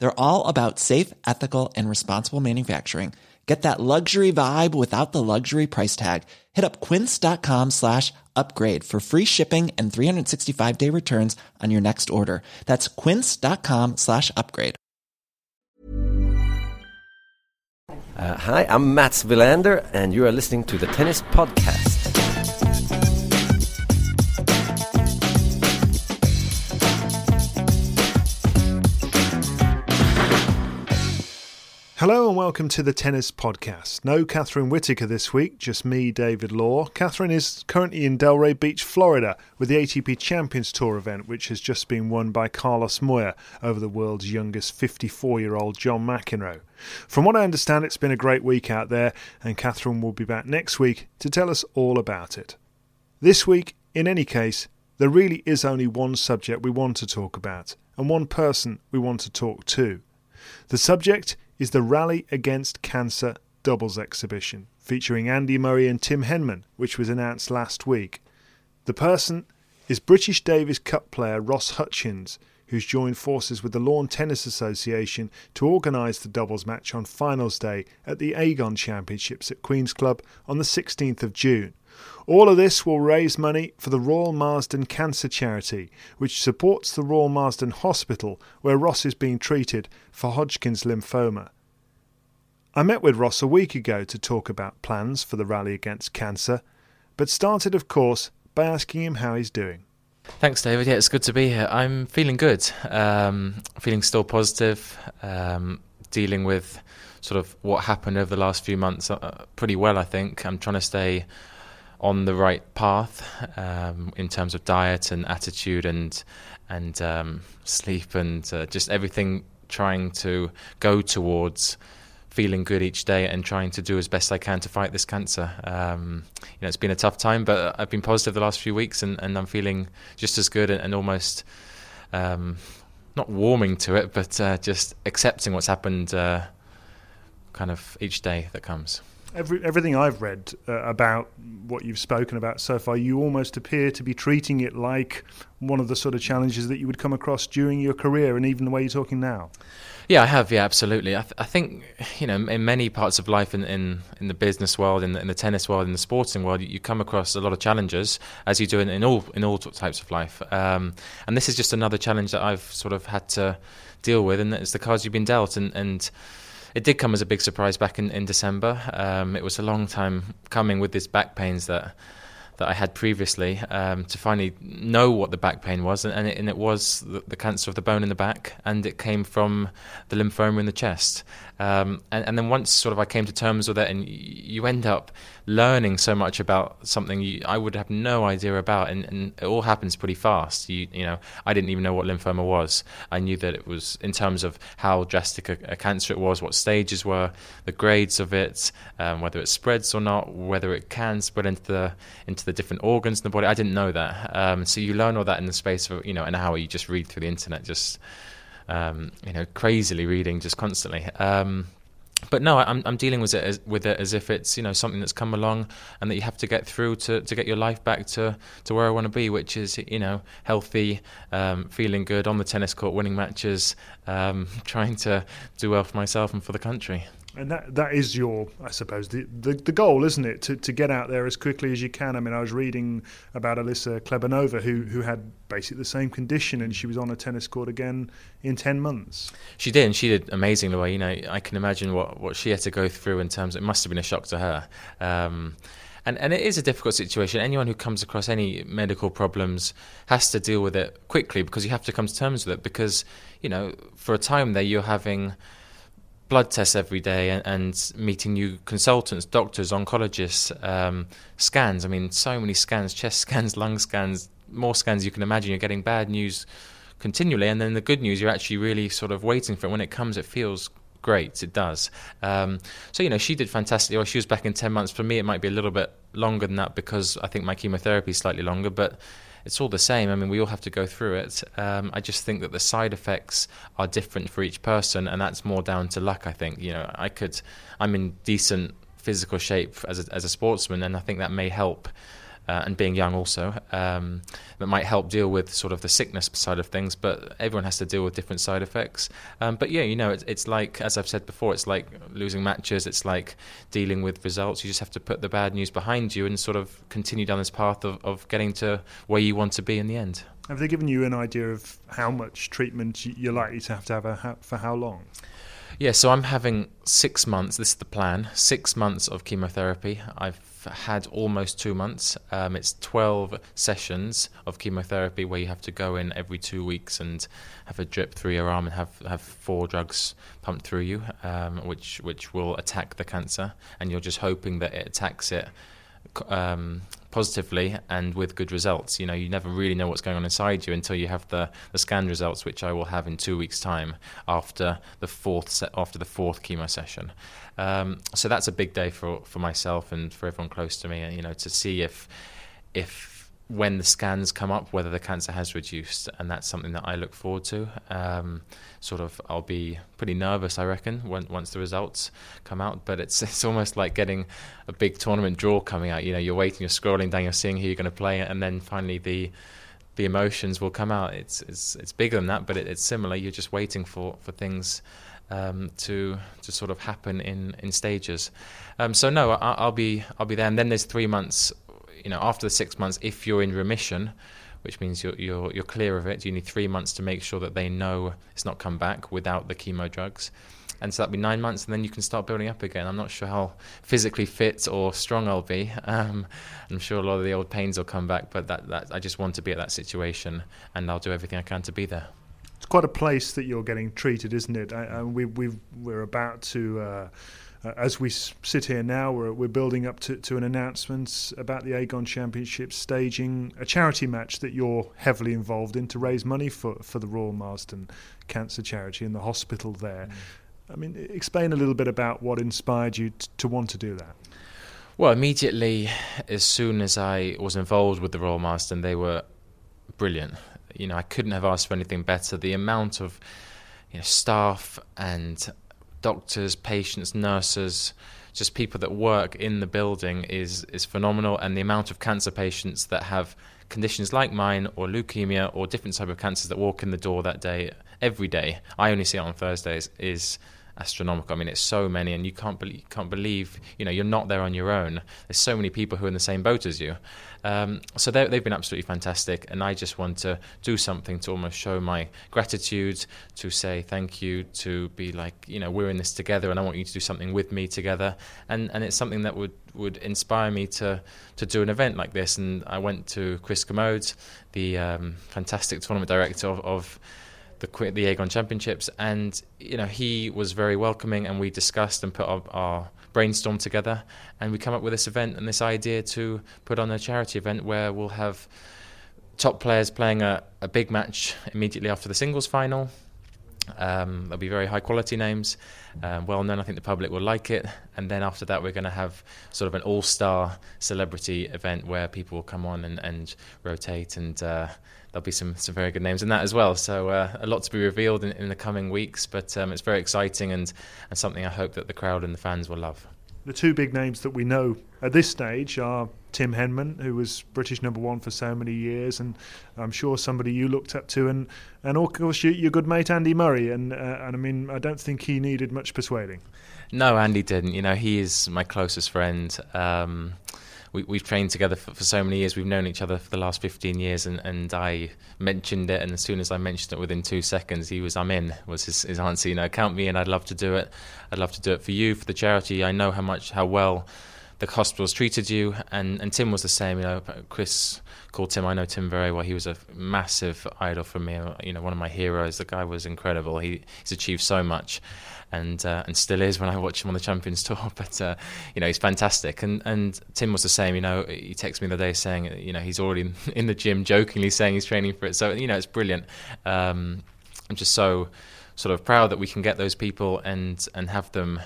They're all about safe, ethical, and responsible manufacturing. Get that luxury vibe without the luxury price tag. Hit up quince.com slash upgrade for free shipping and 365 day returns on your next order. That's quince.com slash upgrade. Uh, hi, I'm Mats Wilander, and you are listening to the Tennis Podcast. Hello and welcome to the Tennis Podcast. No Catherine Whitaker this week, just me, David Law. Catherine is currently in Delray Beach, Florida, with the ATP Champions Tour event, which has just been won by Carlos Moya over the world's youngest 54 year old John McEnroe. From what I understand, it's been a great week out there, and Catherine will be back next week to tell us all about it. This week, in any case, there really is only one subject we want to talk about, and one person we want to talk to. The subject is the Rally Against Cancer doubles exhibition featuring Andy Murray and Tim Henman, which was announced last week. The person is British Davis Cup player Ross Hutchins, who's joined forces with the Lawn Tennis Association to organise the doubles match on finals day at the Aegon Championships at Queen's Club on the 16th of June. All of this will raise money for the Royal Marsden Cancer Charity, which supports the Royal Marsden Hospital where Ross is being treated for Hodgkin's lymphoma. I met with Ross a week ago to talk about plans for the rally against cancer, but started, of course, by asking him how he's doing. Thanks, David. Yeah, it's good to be here. I'm feeling good. Um, feeling still positive. Um, dealing with sort of what happened over the last few months uh, pretty well, I think. I'm trying to stay on the right path um, in terms of diet and attitude and and um, sleep and uh, just everything. Trying to go towards feeling good each day and trying to do as best I can to fight this cancer. Um, you know, it's been a tough time, but I've been positive the last few weeks, and, and I'm feeling just as good and, and almost um, not warming to it, but uh, just accepting what's happened, uh, kind of each day that comes. Every, everything I've read uh, about what you've spoken about so far, you almost appear to be treating it like one of the sort of challenges that you would come across during your career, and even the way you're talking now. Yeah, I have. Yeah, absolutely. I, th- I think you know, in many parts of life, in in, in the business world, in the, in the tennis world, in the sporting world, you, come across a lot of challenges, as you do in, in all in all types of life. Um, and this is just another challenge that I've sort of had to deal with, and it's the cards you've been dealt, and and it did come as a big surprise back in, in December. Um, it was a long time coming with these back pains that that I had previously um, to finally know what the back pain was, and, it, and it was the, the, cancer of the bone in the back, and it came from the lymphoma in the chest. Um, and, and, then once sort of I came to terms with it, and you end up learning so much about something you, I would have no idea about, and, and, it all happens pretty fast. You, you know, I didn't even know what lymphoma was. I knew that it was in terms of how drastic a, a cancer it was, what stages were, the grades of it, um, whether it spreads or not, whether it can spread into the into the different organs in the body. I didn't know that. Um, so you learn all that in the space of you know an hour. You just read through the internet, just um, you know, crazily reading just constantly. Um, but no, I'm I'm dealing with it as, with it as if it's you know something that's come along and that you have to get through to, to get your life back to, to where I want to be, which is you know healthy, um, feeling good on the tennis court, winning matches, um, trying to do well for myself and for the country. And that that is your, I suppose, the, the, the goal, isn't it? To to get out there as quickly as you can. I mean, I was reading about Alisa Kleybanova, who who had basically the same condition, and she was on a tennis court again in ten months. She did, and she did amazingly well. You know, I can imagine what what she had to go through in terms. It must have been a shock to her. Um, and and it is a difficult situation. Anyone who comes across any medical problems has to deal with it quickly because you have to come to terms with it. Because you know, for a time there, you're having blood tests every day and, and meeting new consultants, doctors, oncologists, um, scans. I mean, so many scans, chest scans, lung scans, more scans you can imagine. You're getting bad news continually, and then the good news, you're actually really sort of waiting for it. When it comes, it feels great. It does. Um, so you know, she did fantastically. Well, she was back in ten months. For me, it might be a little bit longer than that because I think my chemotherapy is slightly longer, but it's all the same. I mean, we all have to go through it. Um, I just think that the side effects are different for each person, and that's more down to luck. I think you know, I could, I'm in decent physical shape as a, as a sportsman, and I think that may help uh, and being young also um, that might help deal with sort of the sickness side of things. But everyone has to deal with different side effects. Um, but yeah, you know, it's, it's like as I've said before, it's like losing matches. It's like dealing with results. You just have to put the bad news behind you and sort of continue down this path of, of getting to where you want to be in the end. Have they given you an idea of how much treatment you're likely to have to have a, for how long? Yeah, so I'm having six months. This is the plan. Six months of chemotherapy. I've had almost two months. Um, it's 12 sessions of chemotherapy where you have to go in every two weeks and have a drip through your arm and have, have four drugs pumped through you, um, which which will attack the cancer. And you're just hoping that it attacks it um, positively and with good results. You know, you never really know what's going on inside you until you have the, the scan results, which I will have in two weeks' time after the fourth se- after the fourth chemo session. Um, so that's a big day for for myself and for everyone close to me. And you know, to see if if when the scans come up, whether the cancer has reduced, and that's something that I look forward to. Um, sort of, I'll be pretty nervous, I reckon, when, once the results come out. But it's it's almost like getting a big tournament draw coming out. You know, you're waiting, you're scrolling down, you're seeing who you're going to play, and then finally the the emotions will come out. It's it's it's bigger than that, but it, it's similar. You're just waiting for for things. Um, to to sort of happen in in stages, um, so no, I, will be I'll be there, and then there's three months you know, after the six months, if you're in remission, which means you're, you're, you're clear of it, you need three months to make sure that they know it's not come back without the chemo drugs. And so that'll be nine months, and then you can start building up again. I'm not sure how physically fit or strong I'll be. Um, I'm sure a lot of the old pains will come back, but that, that I just want to be at that situation, and I'll do everything I can to be there. It's quite a place that you're getting treated, isn't it? I, I, we, we are about to. Uh, uh, as we sit here now, we're, we're building up to, to an announcement about the Aegon Championship staging a charity match that you're heavily involved in to raise money for, for the Royal Marsden Cancer Charity and the hospital there. Mm. I mean, explain a little bit about what inspired you t- to want to do that. Well, immediately, as soon as I was involved with the Royal Marsden, they were brilliant. You know, I couldn't have asked for anything better. The amount of you know, staff and doctors, patients, nurses, just people that work in the building is is phenomenal, and the amount of cancer patients that have conditions like mine or leukemia or different type of cancers that walk in the door that day every day. I only see it on Thursdays. Is astronomical. I mean, it's so many, and you can't believe, can't believe, you know, you're not there on your own. There's so many people who are in the same boat as you. Um, so they've been absolutely fantastic, and I just want to do something to almost show my gratitude, to say thank you, to be like, you know, we're in this together, and I want you to do something with me together, and and it's something that would would inspire me to to do an event like this. And I went to Chris Kermode, the um, fantastic tournament director of, of the the Aegon Championships, and you know he was very welcoming, and we discussed and put our, our brainstorm together, and we come up with this event and this idea to put on a charity event where we'll have top players playing a, a big match immediately after the singles final. Um, there'll be very high quality names, um, well known. I think the public will like it. And then after that, we're going to have sort of an all star celebrity event where people will come on and, and rotate and uh, there'll be some, some very good names in that as well. So uh, a lot to be revealed in, in the coming weeks, but um, it's very exciting and, and something I hope that the crowd and the fans will love. the two big names that we know at this stage are Tim Henman, who was British number one for so many years, and I'm sure somebody you looked up to, and and of course your, your good mate Andy Murray, and uh, and I mean I don't think he needed much persuading. No, Andy didn't. You know, he is my closest friend. Um, we, we've trained together for, for, so many years. We've known each other for the last 15 years, and, and I mentioned it, and as soon as I mentioned it, within two seconds, he was, "I'm in." Was his, his answer. You know, count me in. I'd love to do it. I'd love to do it for you, for the charity. I know how much, how well the hospitals treated you, and, and Tim was the same. You know, Chris called Tim. I know Tim very well. He was a massive idol for me. You know, one of my heroes. The guy was incredible. He, he's achieved so much, and uh, and still is when I watch him on the Champions Tour. But uh, you know, he's fantastic. And and Tim was the same. You know, he texted me the day saying, you know, he's already in the gym, jokingly saying he's training for it. So you know, it's brilliant. Um, I'm just so sort of proud that we can get those people and and have them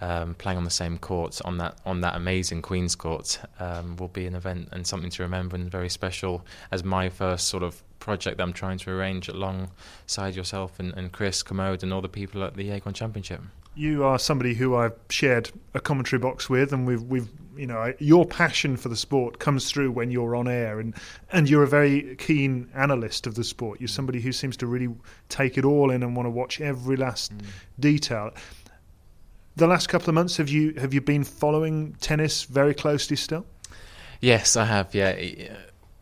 um, playing on the same court on that on that amazing Queen's Court um, will be an event and something to remember and very special as my first sort of project that I'm trying to arrange alongside yourself and, and Chris Kermode and all the people at the Aegon Championship. You are somebody who I've shared a commentary box with, and we've we've you know your passion for the sport comes through when you're on air, and and you're a very keen analyst of the sport. You're somebody who seems to really take it all in and want to watch every last mm. detail the last couple of months, have you have you been following tennis very closely still? Yes, I have. Yeah,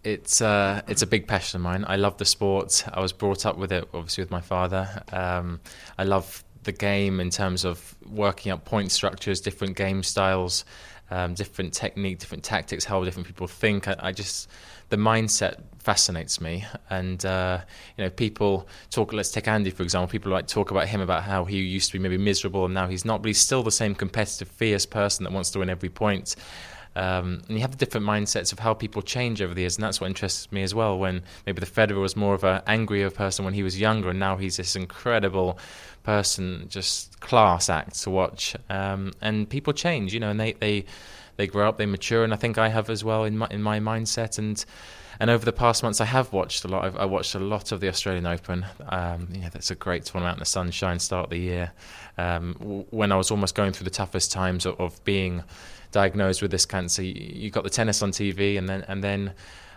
it's uh, it's a big passion of mine. I love the sport. I was brought up with it, obviously, with my father. Um, I love the game in terms of working up point structures, different game styles, um, different technique, different tactics, how different people think. I, I just the mindset fascinates me. And uh, you know, people talk. Let's take Andy for example. People like talk about him about how he used to be maybe miserable and now he's not, but he's still the same competitive, fierce person that wants to win every point. Um, and you have the different mindsets of how people change over the years, and that's what interests me as well. When maybe the Federer was more of an angrier person when he was younger, and now he's this incredible person, just class act to watch. Um, and people change, you know, and they, they they grow up, they mature, and I think I have as well in my in my mindset. And and over the past months, I have watched a lot. I've, I watched a lot of the Australian Open. Um, yeah, that's a great tournament in the sunshine start of the year. Um, when I was almost going through the toughest times of, of being diagnosed with this cancer, you, you got the tennis on TV, and then and then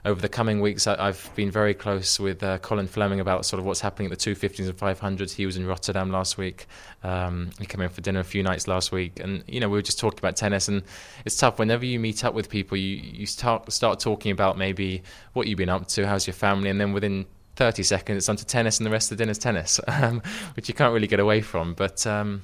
over the coming weeks, I, have been very close with uh, Colin Fleming about sort of what's happening at the 250s and 500s. He was in Rotterdam last week. Um, he came in for dinner a few nights last week, and you know we were just talking about tennis, and it's tough whenever you meet up with people. You you start start talking about maybe what you've been up to, how's your family, and then within 30 seconds it's onto tennis, and the rest of the dinner's tennis, um, which you can't really get away from. But um,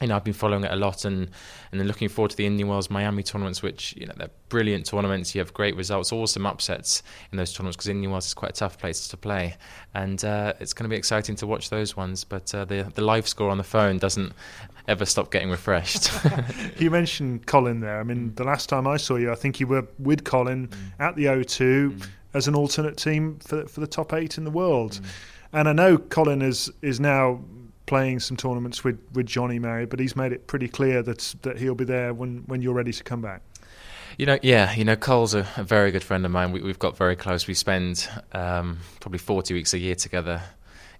you know, I've been following it a lot and, and then looking forward to the Indian Wells Miami tournaments, which, you know, they're brilliant tournaments. You have great results, awesome upsets in those tournaments because Indian Wells is quite a tough place to play. And uh, it's going to be exciting to watch those ones. But uh, the, the live score on the phone doesn't ever stop getting refreshed. you mentioned Colin there. I mean, the last time I saw you, I think you were with Colin mm. at the O2 mm. as an alternate team for, for the top eight in the world. Mm. And I know Colin is is now playing some tournaments with, with Jonny Marray, but he's made it pretty clear that that he'll be there when, when you're ready to come back. You know, yeah, you know, Cole's a, a very good friend of mine. We, have got very close. We spend um, probably 40 weeks a year together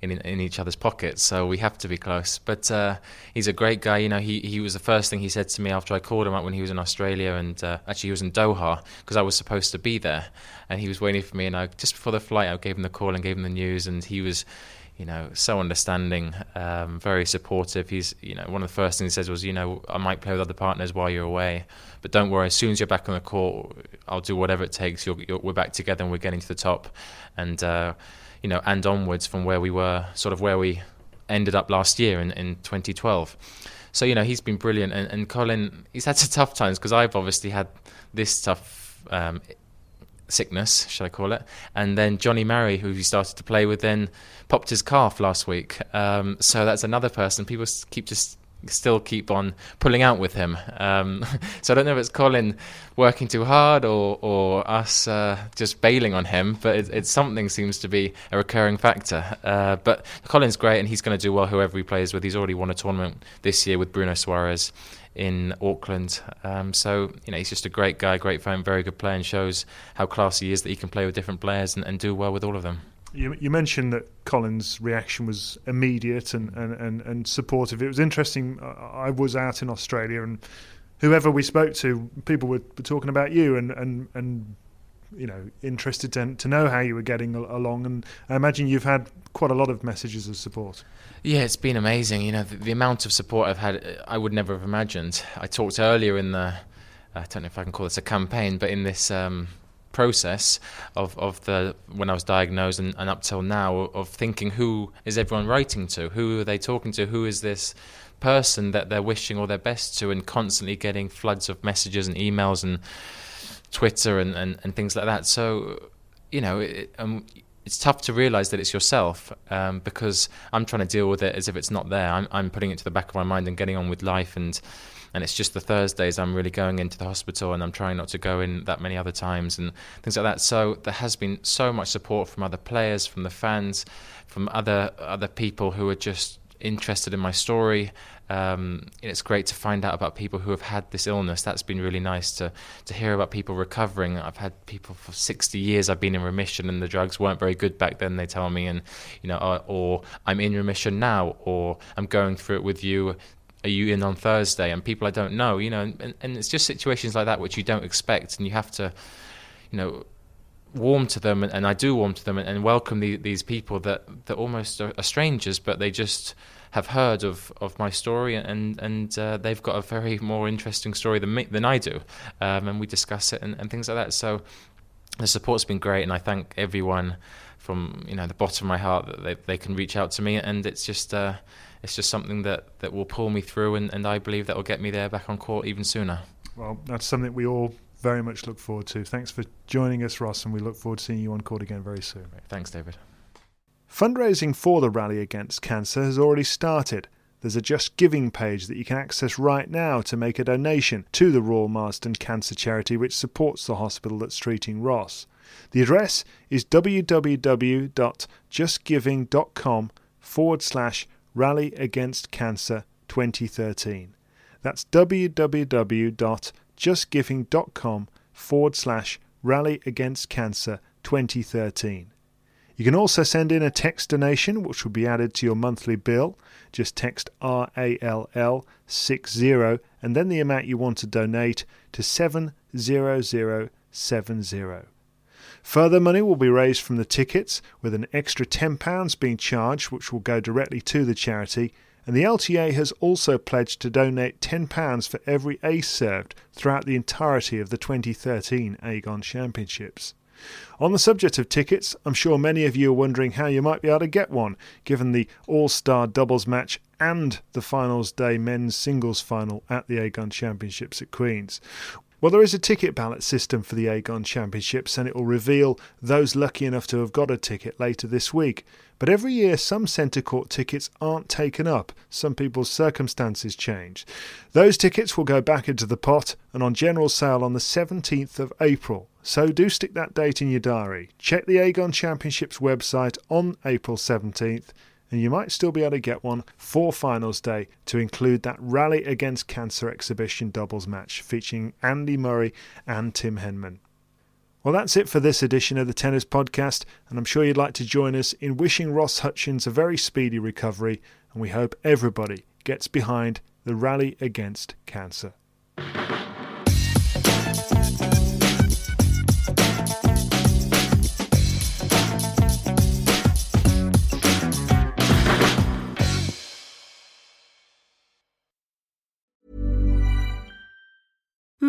in, in each other's pockets, so we have to be close. But uh, he's a great guy. You know, he, he was the first thing he said to me after I called him up when he was in Australia, and uh, actually he was in Doha because I was supposed to be there, and he was waiting for me. And I just before the flight, I gave him the call and gave him the news, and he was you know, so understanding, um, very supportive. He's, you know, one of the first things he says was, you know, I might play with other partners while you're away, but don't worry. As soon as you're back on the court, I'll do whatever it takes. You're, you're, we're back together and we're getting to the top, and uh, you know, and onwards from where we were, sort of where we ended up last year in, in 2012. So you know, he's been brilliant, and, and Colin, he's had some tough times because I've obviously had this tough. Um, sickness, should I call it? And then Jonny Marray, who he started to play with, then popped his calf last week. Um, so that's another person. People keep just still keep on pulling out with him. Um, so I don't know if it's Colin working too hard or or us uh, just bailing on him, but it, it's something seems to be a recurring factor. Uh, but Colin's great, and he's going to do well whoever he plays with. He's already won a tournament this year with Bruno Soares in Auckland. Um, so you know he's just a great guy, great fan, very good player, and shows how classy he is that he can play with different players and, and do well with all of them. You, you, mentioned that Colin's reaction was immediate and, and, and, and supportive. It was interesting. I was out in Australia and whoever we spoke to, people were, were talking about you and and and you know interested to to know how you were getting along. And I imagine you've had quite a lot of messages of support. Yeah, it's been amazing. You know, the, the amount of support I've had, I would never have imagined. I talked earlier in the, I don't know if I can call this a campaign, but in this um, process of, of the when I was diagnosed and, and up till now of thinking who is everyone writing to, who are they talking to, who is this person that they're wishing all their best to, and constantly getting floods of messages and emails and Twitter and, and, and things like that. So, you know, it, um, it's tough to realize that it's yourself um, because I'm trying to deal with it as if it's not there. I'm, I'm putting it to the back of my mind and getting on with life and and it's just the Thursdays I'm really going into the hospital and I'm trying not to go in that many other times and things like that. So there has been so much support from other players, from the fans, from other other people who are just interested in my story. Um, it's great to find out about people who have had this illness. That's been really nice to to hear about people recovering. I've had people for 60 years. I've been in remission, and the drugs weren't very good back then. They tell me, and you know, or, or I'm in remission now, or I'm going through it with you are you in on Thursday? And people I don't know, you know, and, and it's just situations like that which you don't expect, and you have to, you know, warm to them, and, and I do warm to them, and, and welcome the, these people that that almost are, strangers, but they just have heard of, of my story, and and uh, they've got a very more interesting story than me than I do, um, and we discuss it and, and things like that. So the support's been great, and I thank everyone from you know the bottom of my heart that they, they can reach out to me, and it's just. Uh, it's just something that, that will pull me through, and, and I believe that will get me there back on court even sooner. Well, that's something we all very much look forward to. Thanks for joining us, Ross, and we look forward to seeing you on court again very soon. Thanks, David. Fundraising for the Rally Against Cancer has already started. There's a Just Giving page that you can access right now to make a donation to the Royal Marsden Cancer Charity, which supports the hospital that's treating Ross. The address is www.justgiving.com forward slash Rally Against Cancer 2013. That's www.justgiving.com forward slash Rally Against Cancer 2013. You can also send in a text donation, which will be added to your monthly bill. Just text RALL60 and then the amount you want to donate to 70070. Further money will be raised from the tickets, with an extra £10 being charged, which will go directly to the charity. And the LTA has also pledged to donate £10 for every ace served throughout the entirety of the 2013 Aegon Championships. On the subject of tickets, I'm sure many of you are wondering how you might be able to get one, given the All Star doubles match and the finals day men's singles final at the Aegon Championships at Queen's. Well, there is a ticket ballot system for the Aegon Championships, and it will reveal those lucky enough to have got a ticket later this week. But every year, some centre court tickets aren't taken up. Some people's circumstances change. Those tickets will go back into the pot and on general sale on the 17th of April. So do stick that date in your diary. Check the Aegon Championships website on April 17th and you might still be able to get one for finals day to include that Rally Against Cancer exhibition doubles match featuring Andy Murray and Tim Henman. Well, that's it for this edition of the Tennis Podcast, and I'm sure you'd like to join us in wishing Ross Hutchins a very speedy recovery, and we hope everybody gets behind the rally against cancer.